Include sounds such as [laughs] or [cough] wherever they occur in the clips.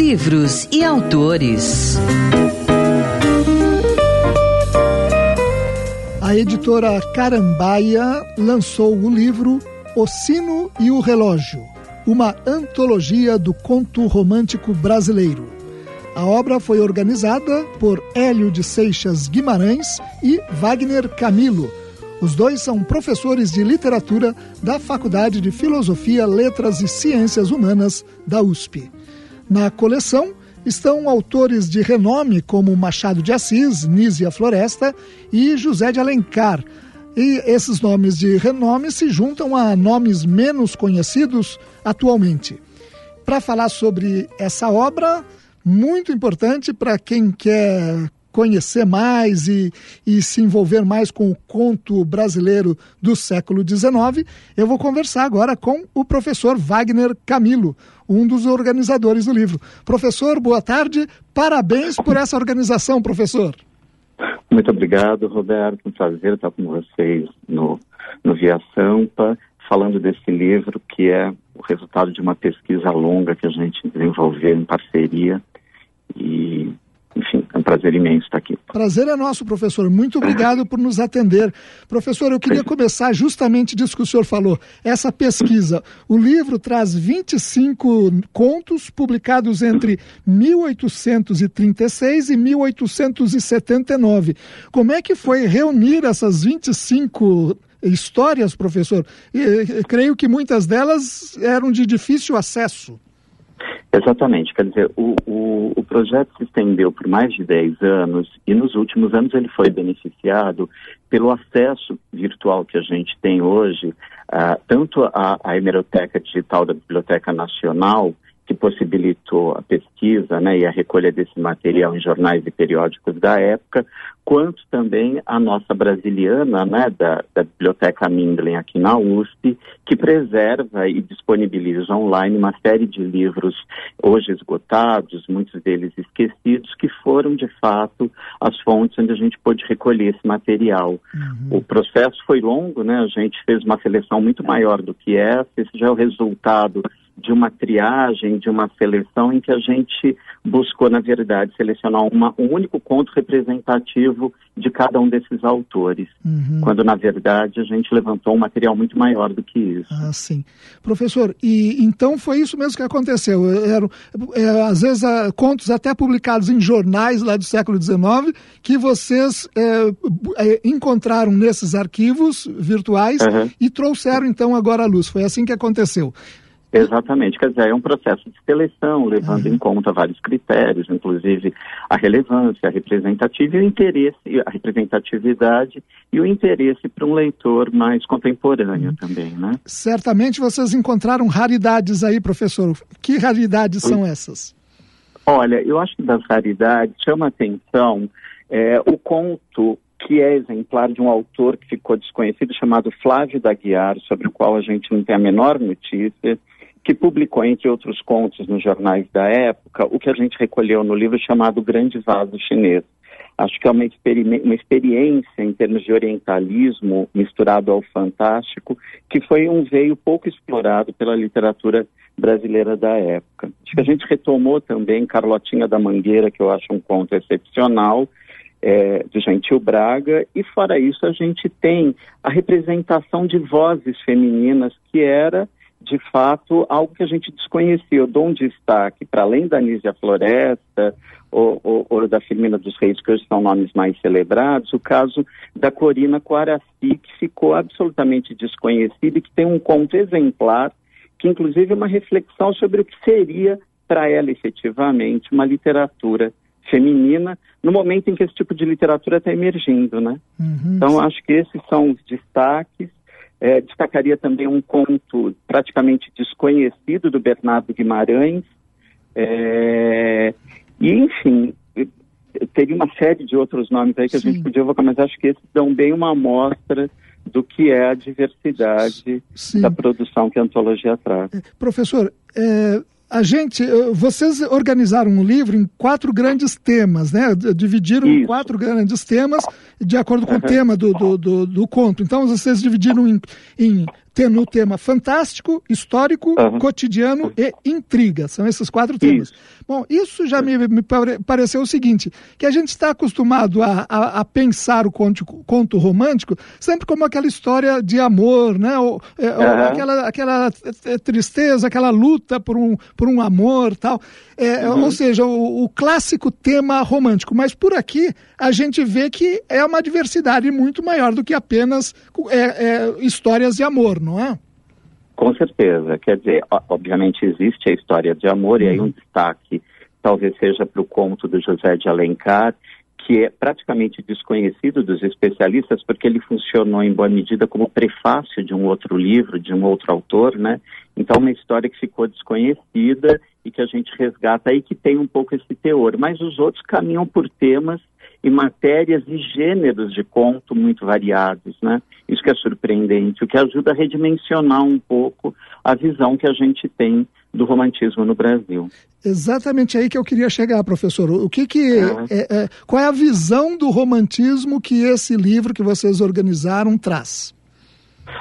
livros e autores. A editora Carambaia lançou o livro O Sino e o Relógio, uma antologia do conto romântico brasileiro. A obra foi organizada por Hélio de Seixas Guimarães e Wagner Camilo. Os dois são professores de literatura da Faculdade de Filosofia, Letras e Ciências Humanas da USP. Na coleção estão autores de renome como Machado de Assis, Nízia Floresta e José de Alencar. E esses nomes de renome se juntam a nomes menos conhecidos atualmente. Para falar sobre essa obra, muito importante para quem quer conhecer mais e, e, se envolver mais com o conto brasileiro do século XIX, eu vou conversar agora com o professor Wagner Camilo, um dos organizadores do livro. Professor, boa tarde, parabéns por essa organização, professor. Muito obrigado, Roberto. Um prazer estar com vocês no, no Via Sampa, falando desse livro que é o resultado de uma pesquisa longa que a gente desenvolveu em parceria. E enfim, é um prazer imenso estar aqui. Prazer é nosso, professor. Muito obrigado por nos atender. Professor, eu queria começar justamente disso que o senhor falou, essa pesquisa. O livro traz 25 contos publicados entre 1836 e 1879. Como é que foi reunir essas 25 histórias, professor? E, creio que muitas delas eram de difícil acesso. Exatamente, quer dizer, o, o, o, projeto se estendeu por mais de 10 anos e nos últimos anos ele foi beneficiado pelo acesso virtual que a gente tem hoje, uh, tanto à hemeroteca digital da Biblioteca Nacional, que possibilitou a pesquisa né, e a recolha desse material em jornais e periódicos da época, quanto também a nossa brasiliana, né, da, da Biblioteca Mindlin aqui na USP, que preserva e disponibiliza online uma série de livros hoje esgotados, muitos deles esquecidos, que foram de fato as fontes onde a gente pôde recolher esse material. Uhum. O processo foi longo, né? A gente fez uma seleção muito maior do que essa, esse já é o resultado de uma triagem, de uma seleção em que a gente buscou, na verdade, selecionar uma, um único conto representativo de cada um desses autores, uhum. quando, na verdade, a gente levantou um material muito maior do que isso. Ah, sim. Professor, e então foi isso mesmo que aconteceu? Eram, é, às vezes, contos até publicados em jornais lá do século XIX, que vocês é, é, encontraram nesses arquivos virtuais uhum. e trouxeram, então, agora à luz. Foi assim que aconteceu. Exatamente, quer dizer, é um processo de seleção, levando uhum. em conta vários critérios, inclusive a relevância, a representativa e o interesse, a representatividade e o interesse para um leitor mais contemporâneo uhum. também, né? Certamente vocês encontraram raridades aí, professor. Que raridades são essas? Olha, eu acho que das raridades chama atenção é, o conto que é exemplar de um autor que ficou desconhecido, chamado Flávio da Guiar, sobre o qual a gente não tem a menor notícia, que publicou, entre outros contos nos jornais da época, o que a gente recolheu no livro chamado Grande Vaso Chinês. Acho que é uma, uma experiência em termos de orientalismo misturado ao fantástico, que foi um veio pouco explorado pela literatura brasileira da época. Acho que a gente retomou também Carlotinha da Mangueira, que eu acho um conto excepcional, é, de Gentil Braga, e fora isso a gente tem a representação de vozes femininas, que era de fato, algo que a gente desconhecia. Eu dou um destaque, para além da Nízia Floresta ou, ou, ou, da Firmina dos Reis, que hoje são nomes mais celebrados, o caso da Corina Coaraci, que ficou absolutamente desconhecida e que tem um conto exemplar, que inclusive é uma reflexão sobre o que seria para ela efetivamente uma literatura feminina, no momento em que esse tipo de literatura está emergindo, né? Uhum. Então, acho que esses são os destaques. É, destacaria também um conto praticamente desconhecido do Bernardo Guimarães. É, e, enfim, teria uma série de outros nomes aí que Sim. a gente podia evocar, mas acho que esses dão bem uma amostra do que é a diversidade Sim. da produção que a antologia traz. É, professor, é, a gente, vocês organizaram um livro em quatro grandes temas, né? Dividiram em quatro grandes temas de acordo com uhum. o tema do, do, do, do, conto. Então vocês dividiram em, em tendo o tema fantástico, histórico, uhum. cotidiano e intriga. São esses quatro temas. Isso. Bom, isso já me, me, pareceu o seguinte, que a gente está acostumado a, a, a pensar o conto, conto, romântico sempre como aquela história de amor, né? Ou, é, uhum. aquela, aquela tristeza, aquela luta por um, por um amor tal. É, uhum. Ou seja, o, o clássico tema romântico. Mas por aqui a gente vê que é uma diversidade muito maior do que apenas é, é, histórias de amor, não é? Com certeza. Quer dizer, obviamente existe a história de amor, uhum. e aí um uhum. destaque talvez seja para o conto do José de Alencar, que é praticamente desconhecido dos especialistas, porque ele funcionou em boa medida como prefácio de um outro livro, de um outro autor, né? Então, uma história que ficou desconhecida e que a gente resgata aí, que tem um pouco esse teor. Mas os outros caminham por temas e matérias e gêneros de conto muito variados, né? Isso que é surpreendente, o que ajuda a redimensionar um pouco a visão que a gente tem do romantismo no Brasil. Exatamente aí que eu queria chegar, professor. O que que é. É, é, qual é a visão do romantismo que esse livro que vocês organizaram traz?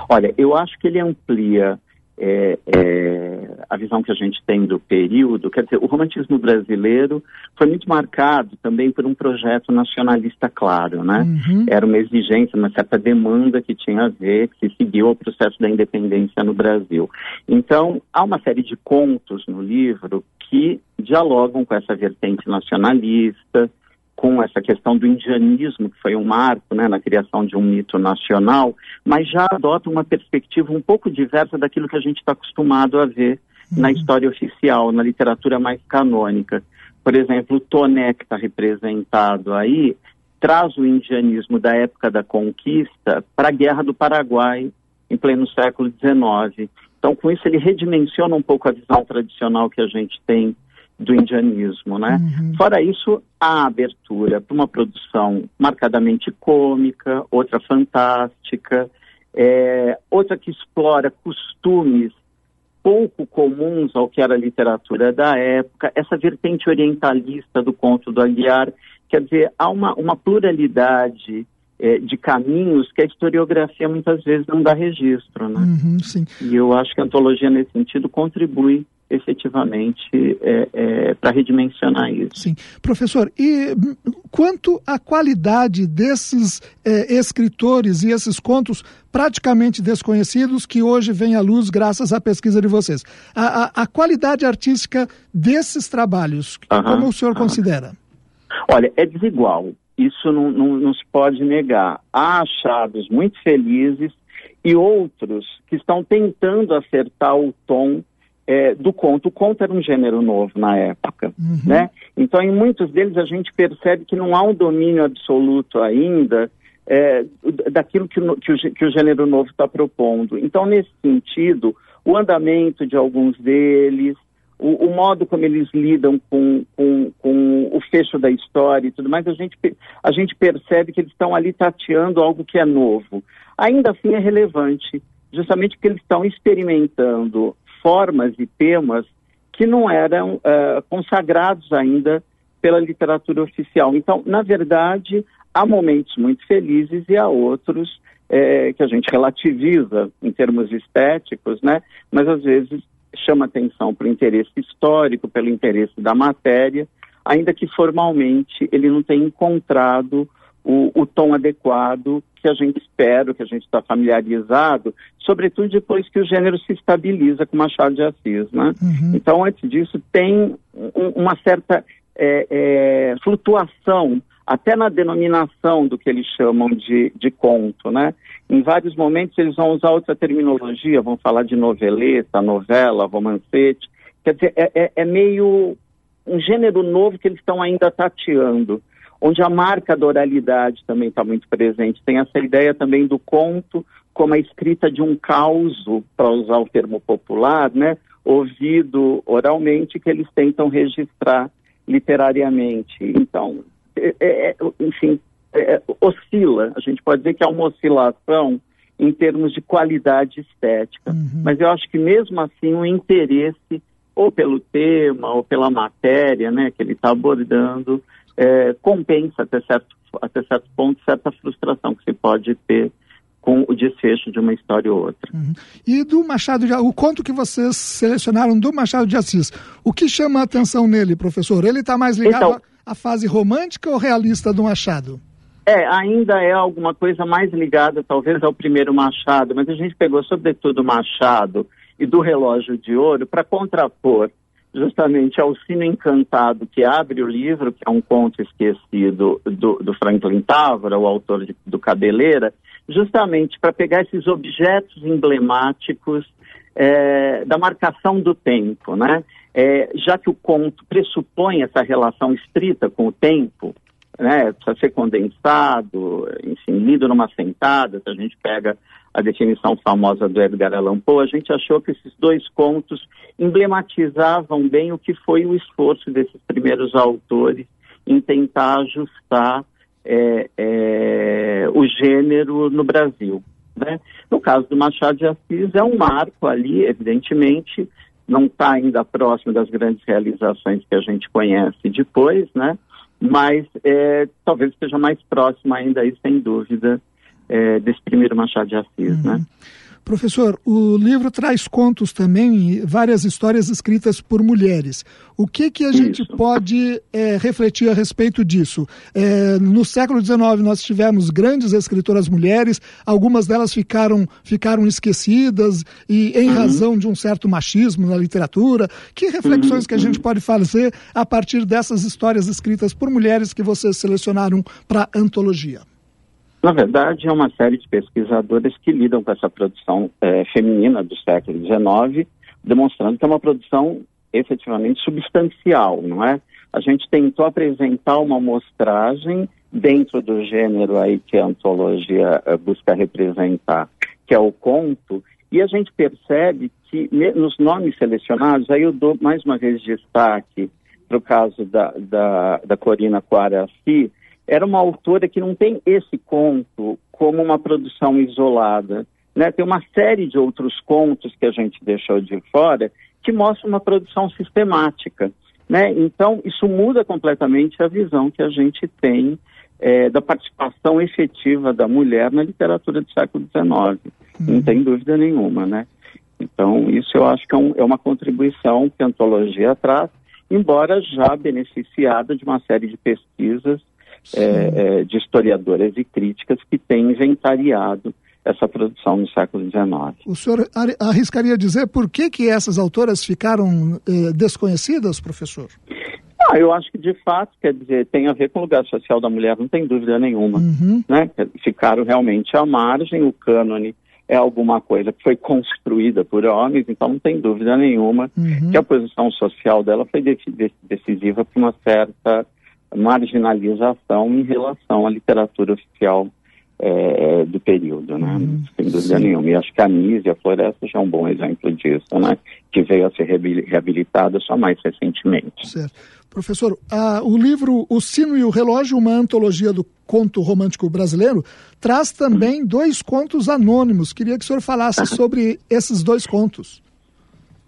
Olha, eu acho que ele amplia é, é, a visão que a gente tem do período, quer dizer, o romantismo brasileiro foi muito marcado também por um projeto nacionalista claro, né? Uhum. Era uma exigência, uma certa demanda que tinha a ver, que seguiu ao processo da independência no Brasil. Então, há uma série de contos no livro que dialogam com essa vertente nacionalista, com essa questão do indianismo, que foi um marco né, na criação de um mito nacional, mas já adota uma perspectiva um pouco diversa daquilo que a gente está acostumado a ver uhum. na história oficial, na literatura mais canônica. Por exemplo, o Toné, que está representado aí, traz o indianismo da época da conquista para a Guerra do Paraguai, em pleno século XIX. Então, com isso, ele redimensiona um pouco a visão tradicional que a gente tem do indianismo, né? Uhum. Fora isso, há abertura para uma produção marcadamente cômica, outra fantástica, é, outra que explora costumes pouco comuns ao que era a literatura da época, essa vertente orientalista do conto do Aguiar, quer dizer, há uma, uma pluralidade é, de caminhos que a historiografia muitas vezes não dá registro, né? Uhum, e eu acho que a antologia, nesse sentido, contribui efetivamente é, é, para redimensionar isso. Sim. Professor, e quanto à qualidade desses é, escritores e esses contos praticamente desconhecidos que hoje vêm à luz graças à pesquisa de vocês, a, a, a qualidade artística desses trabalhos, como o senhor considera? Olha, é desigual. Isso não, não, não se pode negar. Há achados muito felizes e outros que estão tentando acertar o tom é, do conto. O conto era um gênero novo na época, uhum. né? Então, em muitos deles a gente percebe que não há um domínio absoluto ainda é, daquilo que o, que, o, que o gênero novo está propondo. Então, nesse sentido, o andamento de alguns deles, o, o, modo como eles lidam com, com, com, o fecho da história e tudo mais, a gente, a gente percebe que eles estão ali tateando algo que é novo. Ainda assim é relevante, justamente porque eles estão experimentando formas e temas que não eram uh, consagrados ainda pela literatura oficial. Então, na verdade, há momentos muito felizes e há outros é, que a gente relativiza em termos estéticos, né? Mas às vezes chama atenção para o interesse histórico, pelo interesse da matéria, ainda que formalmente ele não tenha encontrado o, o tom adequado que a gente espera, que a gente está familiarizado, sobretudo depois que o gênero se estabiliza com Machado de Assis, né? Uhum. Então, antes disso, tem um, uma certa é, é, flutuação até na denominação do que eles chamam de, de conto, né? Em vários momentos eles vão usar outra terminologia, vão falar de noveleta, novela, romancete. Quer dizer, é, é, é meio um gênero novo que eles estão ainda tateando onde a marca da oralidade também está muito presente. Tem essa ideia também do conto como a escrita de um causo, para usar o termo popular, né, ouvido oralmente, que eles tentam registrar literariamente. Então, é, é, é enfim, é, é, oscila. A gente pode dizer que há uma oscilação em termos de qualidade estética. Uhum. Mas eu acho que mesmo assim o interesse, ou pelo tema, ou pela matéria né, que ele está abordando, é, compensa até certo, até certo ponto certa frustração que se pode ter com o desfecho de uma história ou outra. Uhum. E do Machado de o conto que vocês selecionaram do Machado de Assis, o que chama a atenção nele, professor? Ele está mais ligado então, à fase romântica ou realista do Machado? É, ainda é alguma coisa mais ligada, talvez, ao primeiro Machado, mas a gente pegou, sobretudo, o Machado e do Relógio de Ouro para contrapor justamente ao Sino Encantado, que abre o livro, que é um conto esquecido do, do Franklin Távora, o autor de, do Cabeleira, justamente para pegar esses objetos emblemáticos é, da marcação do tempo, né? É, já que o conto pressupõe essa relação estrita com o tempo, né, precisa ser condensado, enfim, lido numa sentada, se a gente pega a definição famosa do Edgar Allan Poe, a gente achou que esses dois contos emblematizavam bem o que foi o esforço desses primeiros autores em tentar ajustar é, é, o gênero no Brasil. Né? No caso do Machado de Assis, é um marco ali, evidentemente, não está ainda próximo das grandes realizações que a gente conhece depois, né? mas é, talvez esteja mais próximo ainda aí, sem dúvida, é, desse primeiro Machado de Assis, uhum. né? Professor, o livro traz contos também, várias histórias escritas por mulheres. O que, que a Isso. gente pode é, refletir a respeito disso? É, no século XIX nós tivemos grandes escritoras mulheres, algumas delas ficaram, ficaram esquecidas e em uhum. razão de um certo machismo na literatura. Que reflexões uhum. que a gente pode fazer a partir dessas histórias escritas por mulheres que vocês selecionaram para antologia? Na verdade, é uma série de pesquisadores que lidam com essa produção é, feminina do século XIX, demonstrando que é uma produção efetivamente substancial, não é? A gente tentou apresentar uma amostragem dentro do gênero aí que a antologia uh, busca representar, que é o conto, e a gente percebe que nos nomes selecionados, aí eu dou mais uma vez destaque para o caso da, da, da Corina Quaraci, era uma autora que não tem esse conto como uma produção isolada. Né? Tem uma série de outros contos que a gente deixou de fora que mostram uma produção sistemática. Né? Então, isso muda completamente a visão que a gente tem é, da participação efetiva da mulher na literatura do século XIX. Uhum. Não tem dúvida nenhuma, né? Então, isso eu acho que é, um, é uma contribuição que a antologia traz, embora já beneficiada de uma série de pesquisas é, é, de historiadoras e críticas que têm inventariado essa produção no século XIX. O senhor arriscaria dizer por que, que essas autoras ficaram eh, desconhecidas, professor? Ah, eu acho que de fato, quer dizer, tem a ver com o lugar social da mulher, não tem dúvida nenhuma. Uhum. Né? Ficaram realmente à margem, o cânone é alguma coisa que foi construída por homens, então não tem dúvida nenhuma uhum. que a posição social dela foi decisiva para uma certa marginalização em relação à literatura oficial é, do período, né? Hum, Sem dúvida sim. nenhuma. E acho que a Nise, a Floresta, já é um bom exemplo disso, né? Que veio a ser reabilitada só mais recentemente. Certo. Professor, o livro O Sino e o Relógio, uma antologia do conto romântico brasileiro, traz também dois contos anônimos. Queria que o senhor falasse [laughs] sobre esses dois contos.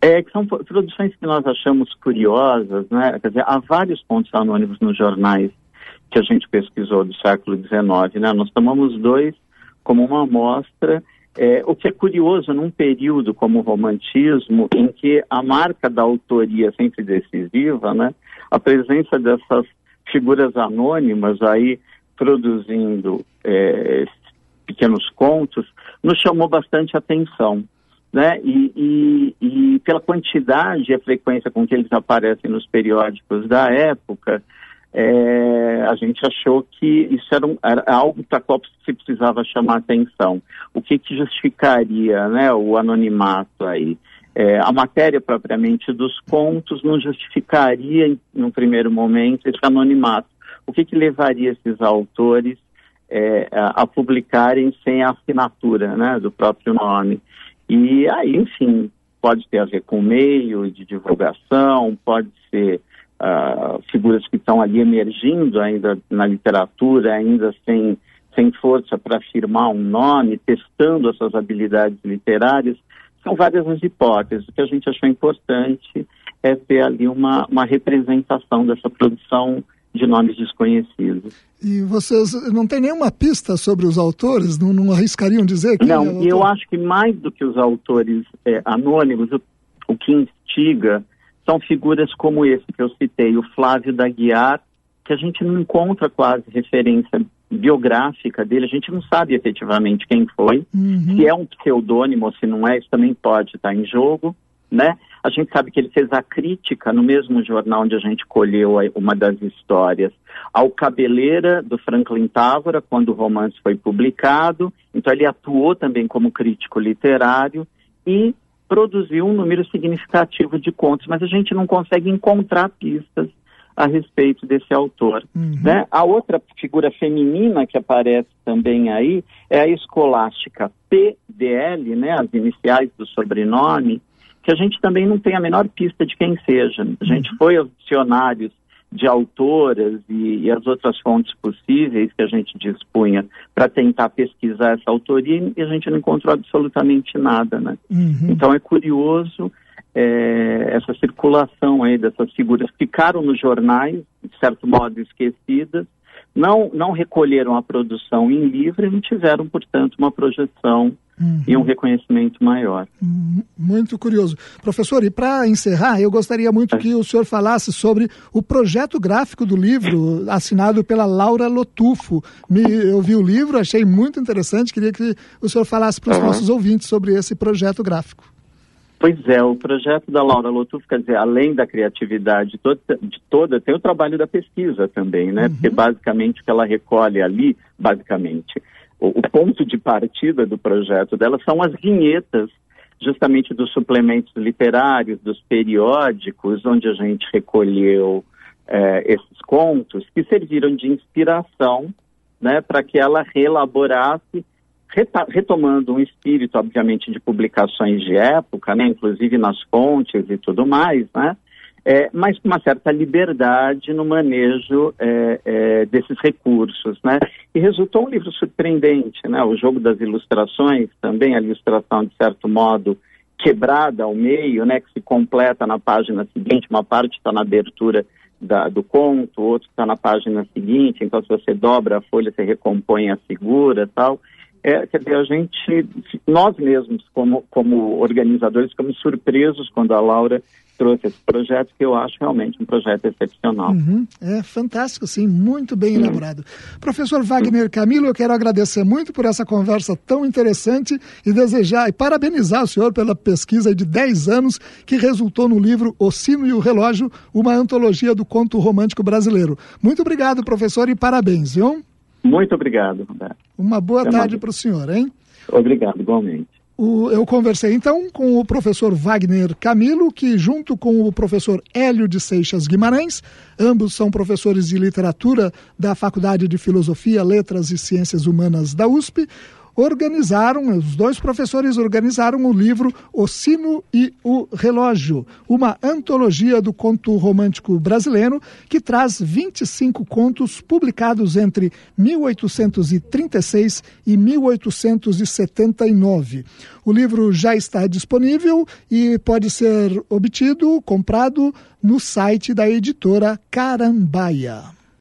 É, que são produções que nós achamos curiosas, né? Quer dizer, há vários pontos anônimos nos jornais que a gente pesquisou do século XIX, né? Nós tomamos dois como uma amostra, é, o que é curioso num período como o romantismo, em que a marca da autoria é sempre decisiva, né? A presença dessas figuras anônimas aí produzindo é, pequenos contos nos chamou bastante atenção né? E, e, e, pela quantidade e frequência com que eles aparecem nos periódicos da época, é, a gente achou que isso era, um, era algo para qual se precisava chamar atenção. O que, que justificaria né, o anonimato aí? É, a matéria propriamente dos contos não justificaria, no primeiro momento, esse anonimato. O que, que levaria esses autores é, a, a, publicarem sem a assinatura né, do próprio nome? E aí, enfim, pode ter a ver com meio de divulgação, pode ser uh, figuras que estão ali emergindo ainda na literatura, ainda sem, sem força para afirmar um nome, testando essas habilidades literárias. São várias as hipóteses. O que a gente achou importante é ter ali uma, uma representação dessa produção de nomes desconhecidos. E vocês não têm nenhuma pista sobre os autores? Não, não arriscariam dizer que Não, é e eu acho que mais do que os autores é, anônimos, o, o, que instiga são figuras como esse que eu citei, o Flávio da Guiar, que a gente não encontra quase referência biográfica dele, a gente não sabe efetivamente quem foi, uhum. se é um pseudônimo ou se não é, isso também pode estar em jogo, né? A gente sabe que ele fez a crítica no mesmo jornal onde a gente colheu uma das histórias ao Cabeleira do Franklin Távora, quando o romance foi publicado. Então ele atuou também como crítico literário e produziu um número significativo de contos, mas a gente não consegue encontrar pistas a respeito desse autor. Uhum. Né? A outra figura feminina que aparece também aí é a escolástica PDL, né, as iniciais do sobrenome, que a gente também não tem a menor pista de quem seja. A gente uhum. foi aos dicionários de autoras e, e, as outras fontes possíveis que a gente dispunha para tentar pesquisar essa autoria e a gente não encontrou absolutamente nada, né? Uhum. Então é curioso é, essa circulação aí dessas figuras ficaram nos jornais, de certo modo esquecidas, não, não recolheram a produção em livro e não tiveram, portanto, uma projeção uhum. e um reconhecimento maior. Uhum. Muito curioso. Professor, e para encerrar, eu gostaria muito que o senhor falasse sobre o projeto gráfico do livro, assinado pela Laura Lotufo. Me, eu vi o livro, achei muito interessante, queria que o senhor falasse para os uhum. nossos ouvintes sobre esse projeto gráfico. Pois é, o projeto da Laura Lotufo, quer dizer, além da criatividade toda, de toda, tem o trabalho da pesquisa também, né? Uhum. Porque basicamente o que ela recolhe ali, basicamente, o, ponto de partida do projeto dela são as vinhetas justamente dos suplementos literários, dos periódicos, onde a gente recolheu é, esses contos, que serviram de inspiração né, para que ela reelaborasse, retomando um espírito, obviamente, de publicações de época, né, inclusive nas fontes e tudo mais, né, é, mas com uma certa liberdade no manejo é, é, desses recursos, né? E resultou um livro surpreendente, né? O jogo das ilustrações, também a ilustração de certo modo quebrada ao meio, né? Que se completa na página seguinte, uma parte está na abertura da, do conto, outro está na página seguinte, então se você dobra a folha, você recompõe a figura tal. É, quer dizer, a gente, nós mesmos, como, como organizadores, ficamos surpresos quando a Laura trouxe esse projeto, que eu acho realmente um projeto excepcional. Uhum, é fantástico, sim, muito bem uhum. elaborado. Professor Wagner Camilo, eu quero agradecer muito por essa conversa tão interessante e desejar e parabenizar o senhor pela pesquisa de 10 anos que resultou no livro O Sino e o Relógio, uma antologia do conto romântico brasileiro. Muito obrigado, professor, e parabéns, viu? Muito obrigado, Roberto. Uma boa Até tarde para o senhor, hein? Obrigado, igualmente. O, eu conversei então com o professor Wagner Camilo, que junto com o professor Hélio de Seixas Guimarães, ambos são professores de literatura da Faculdade de Filosofia, Letras e Ciências Humanas da USP, organizaram, os dois professores organizaram o livro O Sino e o Relógio, uma antologia do conto romântico brasileiro que traz 25 contos publicados entre 1836 e 1879. O livro já está disponível e pode ser obtido, comprado no site da editora Carambaia.